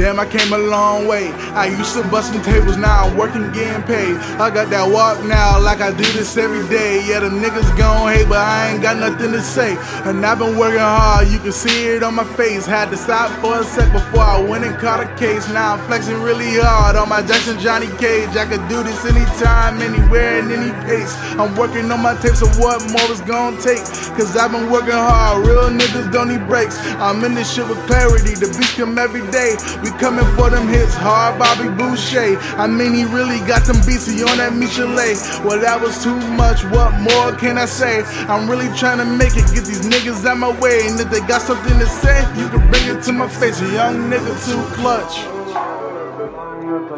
Damn, I came a long way. I used to busting tables, now I'm working, getting paid. I got that walk now, like I do this every day. Yeah, them niggas gon' hate, but I ain't got nothing to say. And I've been working hard, you can see it on my face. Had to stop for a sec before I went and caught a case. Now I'm flexing really hard on my Jackson Johnny Cage. I could do this anytime, anywhere, in any pace. I'm working on my tapes of what more is gonna take. Cause I've been working hard, real niggas don't need breaks. I'm in this shit with Klarity, the beats come every day. We coming for them hits, hard Bobby Boucher. I mean, he really got them beats, he on that Michelet. Well, that was too much, what more can I say? I'm really trying to make it, get these niggas out my way. And if they got something to say, you can bring it to my face. A young nigga too clutch. Ah,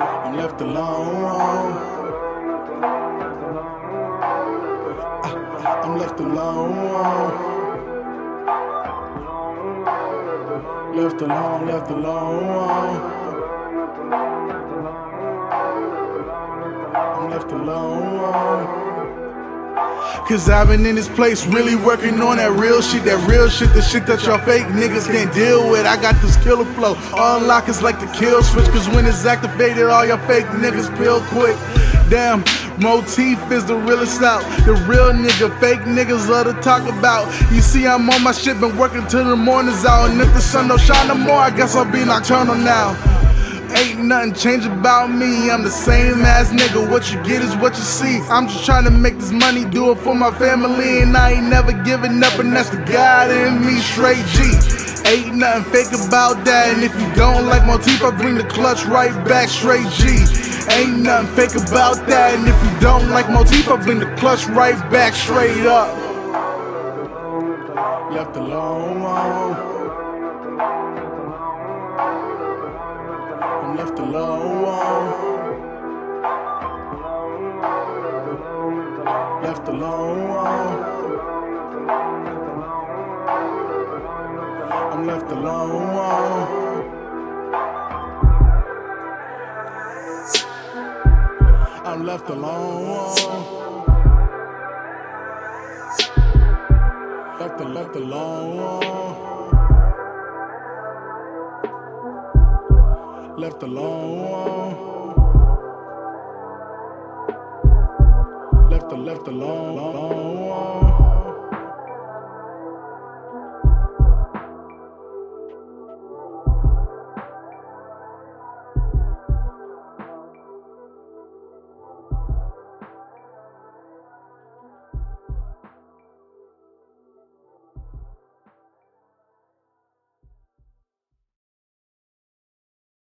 ah, I'm left alone. I'm left alone. Left alone, left alone. I'm left alone. Cause I've been in this place really working on that real shit, that real shit, the shit that y'all fake niggas can't deal with. I got this killer flow. Unlock is like the kill switch, cause when it's activated, all your fake niggas peel quick. Damn, Motif is the realest out. The real nigga, fake niggas love to talk about. You see, I'm on my shit, been working till the morning's out. And if the sun don't shine no more, I guess I'll be nocturnal now. Ain't nothing changed about me. I'm the same ass nigga. What you get is what you see. I'm just trying to make this money, do it for my family, and I ain't never giving up. And that's the God in me, straight G. Ain't nothing fake about that. And if you don't like Motif, I bring the clutch right back, straight G. Ain't nothing fake about that. And if you don't like Motif, I'll bring the clutch right back, straight up. Left alone. I'm left alone. Left alone. I'm left alone. I'm left alone. Left, left alone. left alone. Left, left alone.